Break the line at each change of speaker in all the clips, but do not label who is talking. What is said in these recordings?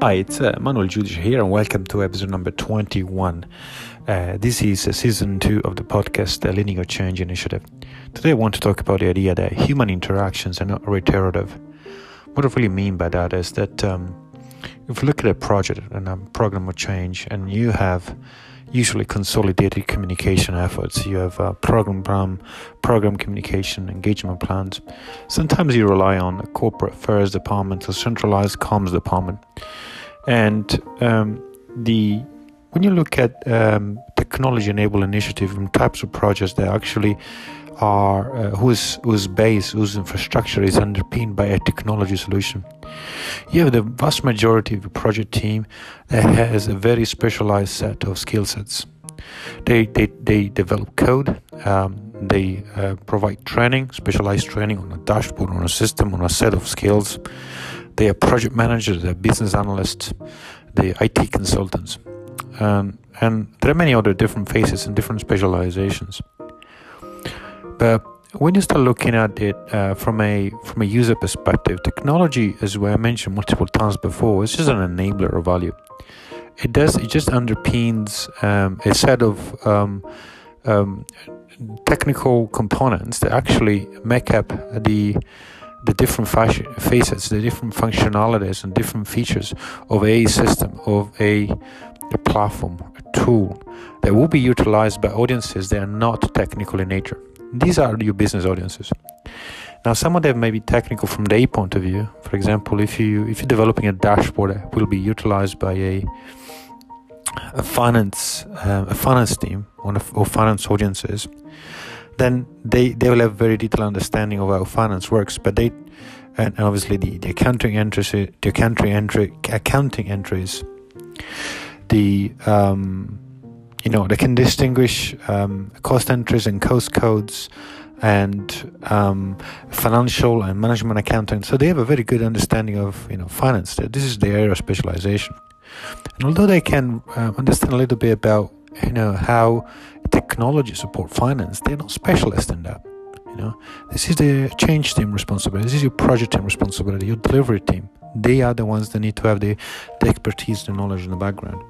Hi, it's uh, Manuel Judice here, and welcome to episode number 21. Uh, this is uh, season two of the podcast, the Linear Change Initiative. Today, I want to talk about the idea that human interactions are not reiterative. What I really mean by that is that um, if you look at a project and a program of change, and you have usually consolidated communication efforts. You have a program plan, program communication, engagement plans. Sometimes you rely on a corporate affairs department or centralized comms department. And um, the when you look at um, technology enabled initiative and types of projects that actually are uh, whose whose base, whose infrastructure is underpinned by a technology solution. You have the vast majority of the project team that has a very specialized set of skill sets. They they, they develop code. Um, they uh, provide training, specialized training on a dashboard, on a system, on a set of skills. They are project managers, they're business analysts, they are IT consultants, um, and there are many other different phases and different specializations. But when you start looking at it uh, from a from a user perspective, technology, as I mentioned multiple times before, is just an enabler of value. It does it just underpins um, a set of um, um, technical components that actually make up the the different facets, the different functionalities and different features of a system, of a, a platform, a tool that will be utilized by audiences that are not technical in nature. These are your business audiences. Now, some of them may be technical from their point of view. For example, if you if you're developing a dashboard that will be utilized by a a finance uh, a finance team or, or finance audiences, then they they will have very detailed understanding of how finance works. But they and obviously the, the accounting entries, the accounting entry accounting entries, the um, you know they can distinguish um, cost entries and cost codes and um, financial and management accounting so they have a very good understanding of you know finance this is their area of specialization and although they can uh, understand a little bit about you know how technology support finance they're not specialists in that you know? This is the change team responsibility this is your project team responsibility your delivery team. They are the ones that need to have the, the expertise the knowledge in the background.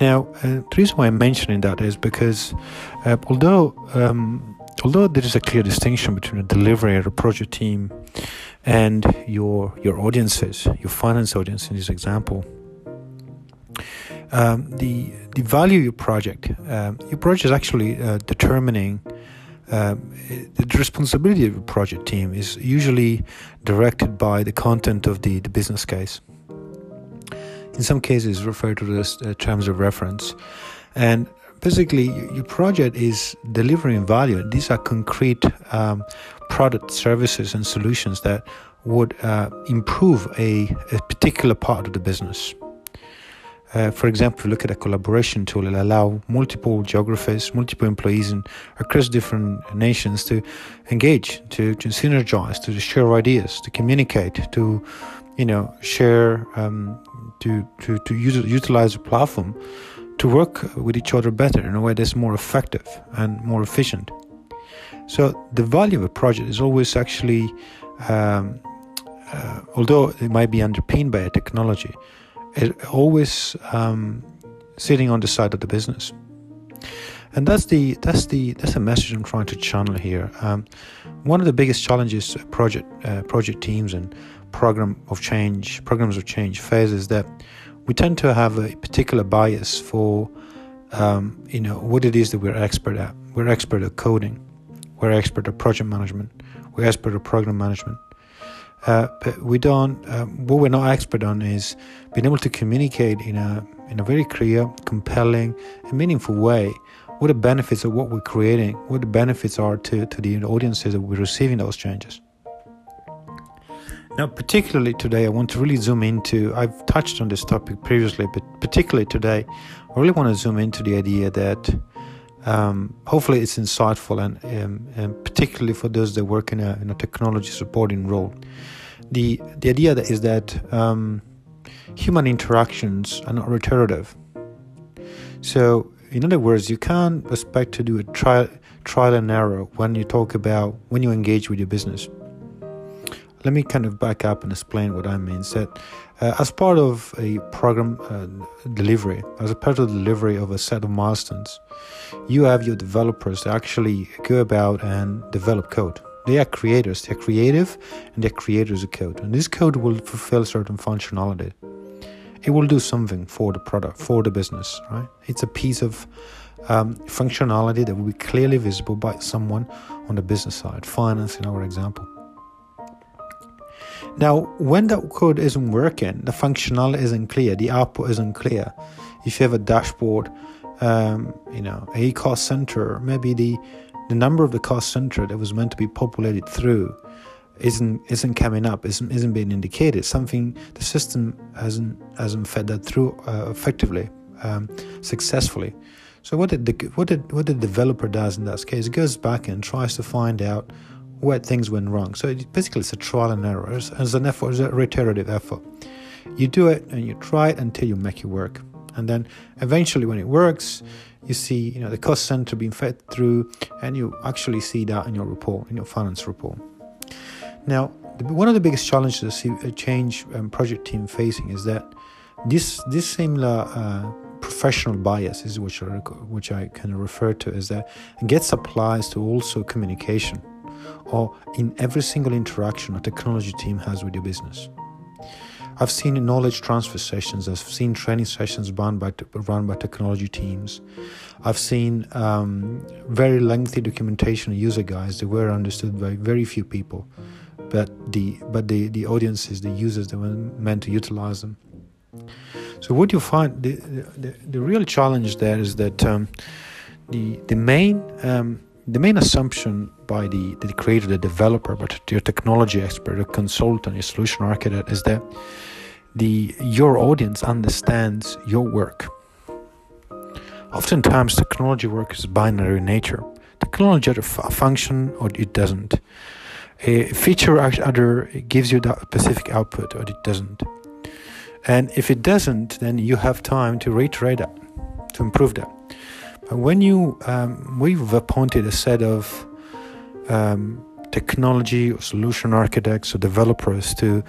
Now, uh, the reason why I'm mentioning that is because uh, although um, although there is a clear distinction between a delivery or a project team and your your audiences, your finance audience in this example, um, the the value of your project, um, your project is actually uh, determining. Um, the responsibility of a project team is usually directed by the content of the, the business case in some cases referred to as uh, terms of reference. And basically, your project is delivering value. These are concrete um, product, services, and solutions that would uh, improve a, a, particular part of the business. Uh, for example, look at a collaboration tool. It'll allow multiple geographies, multiple employees in, across different nations to engage, to, to synergize, to share ideas, to communicate, to you know share um, to to to use, utilize a platform to work with each other better in a way that's more effective and more efficient. So the value of a project is always actually, um, uh, although it might be underpinned by a technology, it always um, sitting on the side of the business. And that's the that's the that's the message I'm trying to channel here. Um, one of the biggest challenges project uh, project teams and program of change, programs of change phases that we tend to have a particular bias for, um, you know, what it is that we're expert at. We're expert at coding, we're expert at project management, we're expert at program management. Uh, but we don't. Um, what we're not expert on is being able to communicate in a in a very clear, compelling, and meaningful way what the benefits of what we're creating, what the benefits are to, to the audiences that we're receiving those changes. Now, particularly today, I want to really zoom into. I've touched on this topic previously, but particularly today, I really want to zoom into the idea that um, hopefully it's insightful and, um, and, particularly for those that work in a, in a technology supporting role. The, the idea that is that um, human interactions are not reiterative. So, in other words, you can't expect to do a trial, trial and error when you talk about when you engage with your business let me kind of back up and explain what I mean. That uh, as part of a program uh, delivery, as a part of the delivery of a set of milestones, you have your developers actually go about and develop code. They are creators. They're creative, and they're creators of code. And this code will fulfill certain functionality. It will do something for the product, for the business, right? It's a piece of um, functionality that will be clearly visible by someone on the business side, finance in our example. Now, when that code isn't working, the functionality isn't clear, the output isn't clear. If you have a dashboard, um, you know, a cost center, maybe the the number of the cost center that was meant to be populated through isn't isn't coming up, isn't isn't being indicated. Something the system hasn't hasn't fed that through uh, effectively, um, successfully. So what did the what did what the developer does in that case? It goes back and tries to find out where things went wrong. So it, basically, it's a trial and error. It's, it's an effort, it's a reiterative effort. You do it and you try it until you make it work, and then eventually, when it works, you see you know the cost center being fed through, and you actually see that in your report, in your finance report. Now, one of the biggest challenges a change um, project team facing is that this this similar uh, professional bias is which I, which I kind of refer to as that gets applies to also communication or in every single interaction a technology team has with your business. I've seen knowledge transfer sessions. I've seen training sessions run by run by technology teams. I've seen um, very lengthy documentation user guides that were understood by very few people, but the but the the audiences, the users that were meant to utilize them. So what you find the the, the real challenge there is that um, the the main um, the main assumption by the, the creator, the developer, but your technology expert, a consultant, your solution architect is that the your audience understands your work. Oftentimes, technology work is binary in nature. Technology either f- function or it doesn't. A feature either gives you that specific output or it doesn't. And if it doesn't, then you have time to reiterate that, to improve that when you um, we've appointed a set of um, technology or solution architects or developers to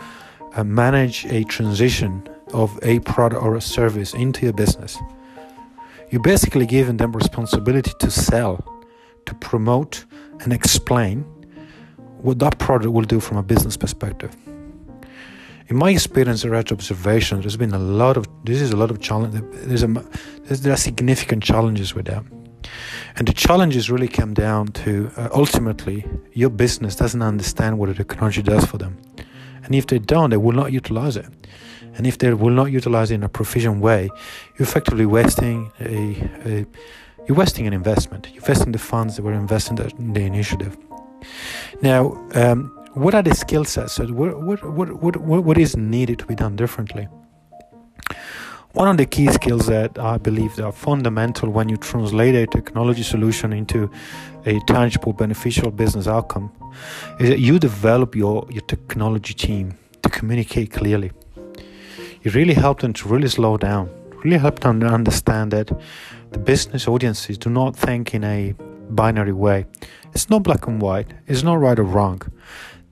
uh, manage a transition of a product or a service into your business. You're basically giving them responsibility to sell, to promote, and explain what that product will do from a business perspective in my experience and read observation, there's been a lot of this is a lot of challenge. There's a there are significant challenges with that, and the challenges really come down to uh, ultimately your business doesn't understand what the technology does for them, and if they don't, they will not utilize it. And if they will not utilize it in a proficient way, you're effectively wasting a, a you're wasting an investment. You're wasting the funds that were invested in the initiative. Now, um, what are the skill sets? What, what, what, what, what is needed to be done differently? One of the key skills that I believe are fundamental when you translate a technology solution into a tangible, beneficial business outcome is that you develop your, your technology team to communicate clearly. You really help them to really slow down, really help them to understand that the business audiences do not think in a binary way. It's not black and white, it's not right or wrong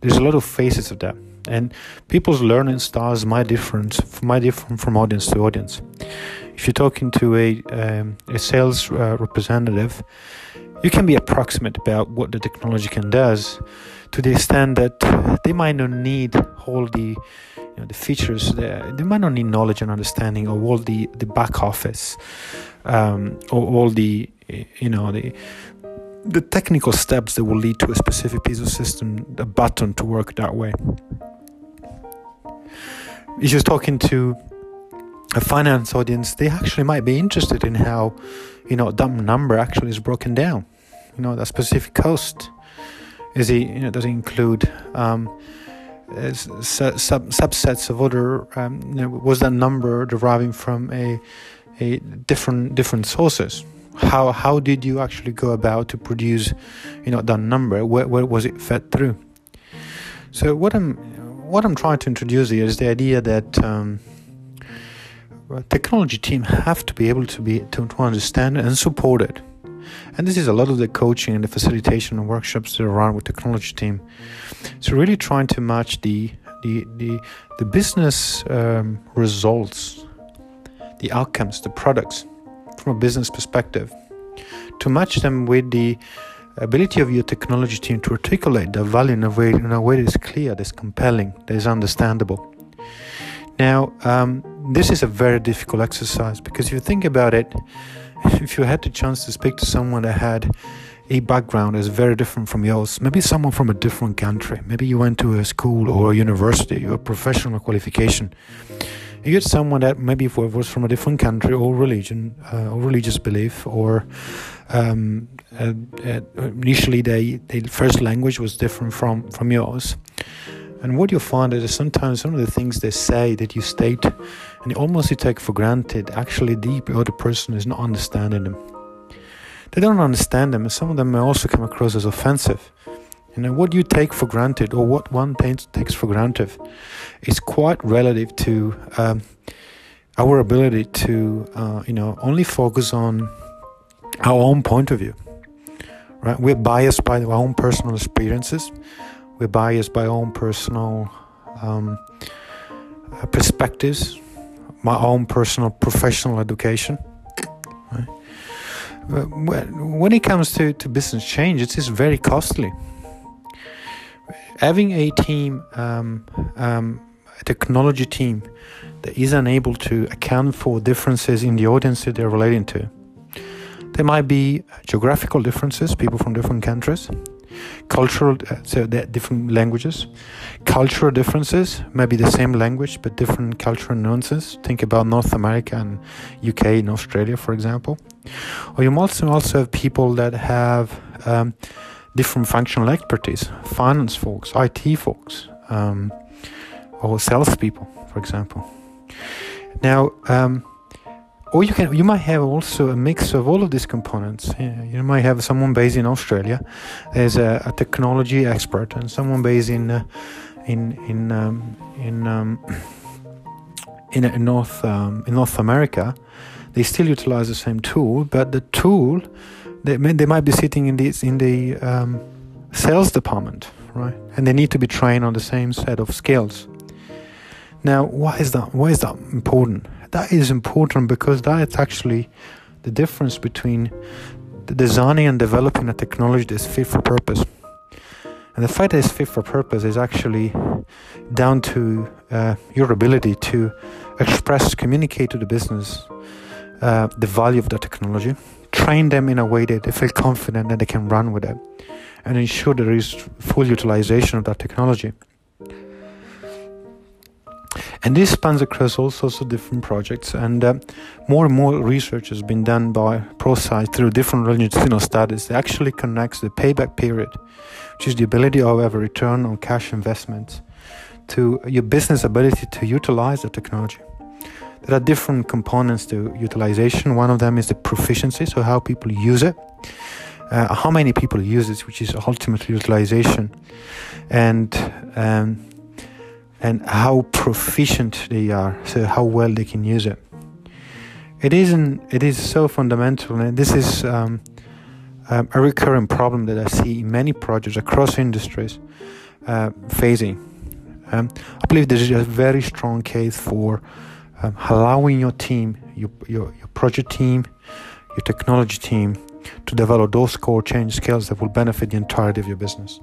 there's a lot of phases of that. And people's learning styles might different might differ from audience to audience. If you're talking to a um, a sales uh, representative you can be approximate about what the technology can does to the extent that they might not need all the you know, the features they might not need knowledge and understanding of all the the back office um, or all the you know the the technical steps that will lead to a specific piece of system, a button to work that way. If you're talking to a finance audience, they actually might be interested in how, you know, that number actually is broken down. You know, that specific cost. Is it, you know, does it include um, sub, subsets of other, um, you know, was that number deriving from a, a different different sources? How how did you actually go about to produce you know that number? Where, where was it fed through? So what i'm what i'm trying to introduce here is the idea that um, technology team have to be able to be to, to understand and support it. And this is a lot of the coaching and the facilitation and workshops that are run with technology team. So really trying to match the the the, the business um, results, the outcomes, the products from a business perspective, to match them with the ability of your technology team to articulate the value in a way in a way that is clear, that's compelling, that is understandable. Now, um, this is a very difficult exercise because if you think about it, if you had the chance to speak to someone that had a background that's very different from yours, maybe someone from a different country, maybe you went to a school or a university or a professional qualification, you get someone that maybe was from a different country or religion uh, or religious belief or um, uh, uh, initially they, their first language was different from, from yours and what you find is sometimes some of the things they say that you state and you almost you take for granted, actually the other person is not understanding them. They don't understand them, and some of them may also come across as offensive. You know, what you take for granted or what one takes for granted is quite relative to um, our ability to, uh, you know, only focus on our own point of view. Right? We're biased by our own personal experiences we're biased by our own personal um, uh, perspectives, my own personal professional education. Right? When it comes to, to business change, it is very costly. Having a team, um, um, a technology team, that is unable to account for differences in the audience that they're relating to. There might be geographical differences, people from different countries cultural uh, so different languages cultural differences maybe the same language but different cultural nuances think about north america and uk and australia for example or you might also have people that have um, different functional expertise finance folks it folks um, or salespeople for example. Now um, or you can you might have also a mix of all of these components. You might have someone based in australia as a, a technology expert and someone based in uh, in in um, in, um, in, in north um, in north america they still utilize the same tool but the tool they, may, they might be sitting in the in the um, sales department right? And they need to be trained on the same set of skills. Now why is that why is that important? That is important because that is actually the difference between designing and developing a technology that's fit for purpose. And the fact that it's fit for purpose is actually down to uh, your ability to express, communicate to the business uh, the value of the technology, train them in a way that they feel confident that they can run with it, and ensure there is full utilization of that technology. And this spans across all sorts of different projects, and uh, more and more research has been done by Prosci through different longitudinal studies that actually connects the payback period, which is the ability of a return on cash investment, to your business ability to utilize the technology. There are different components to utilization. One of them is the proficiency, so how people use it. Uh, how many people use it, which is ultimately utilization, and um, and how proficient they are, so how well they can use it. It isn't. It is so fundamental, and this is um, um, a recurring problem that I see in many projects across industries uh, facing. Um, I believe there is a very strong case for um, allowing your team, your, your your project team, your technology team, to develop those core change skills that will benefit the entirety of your business.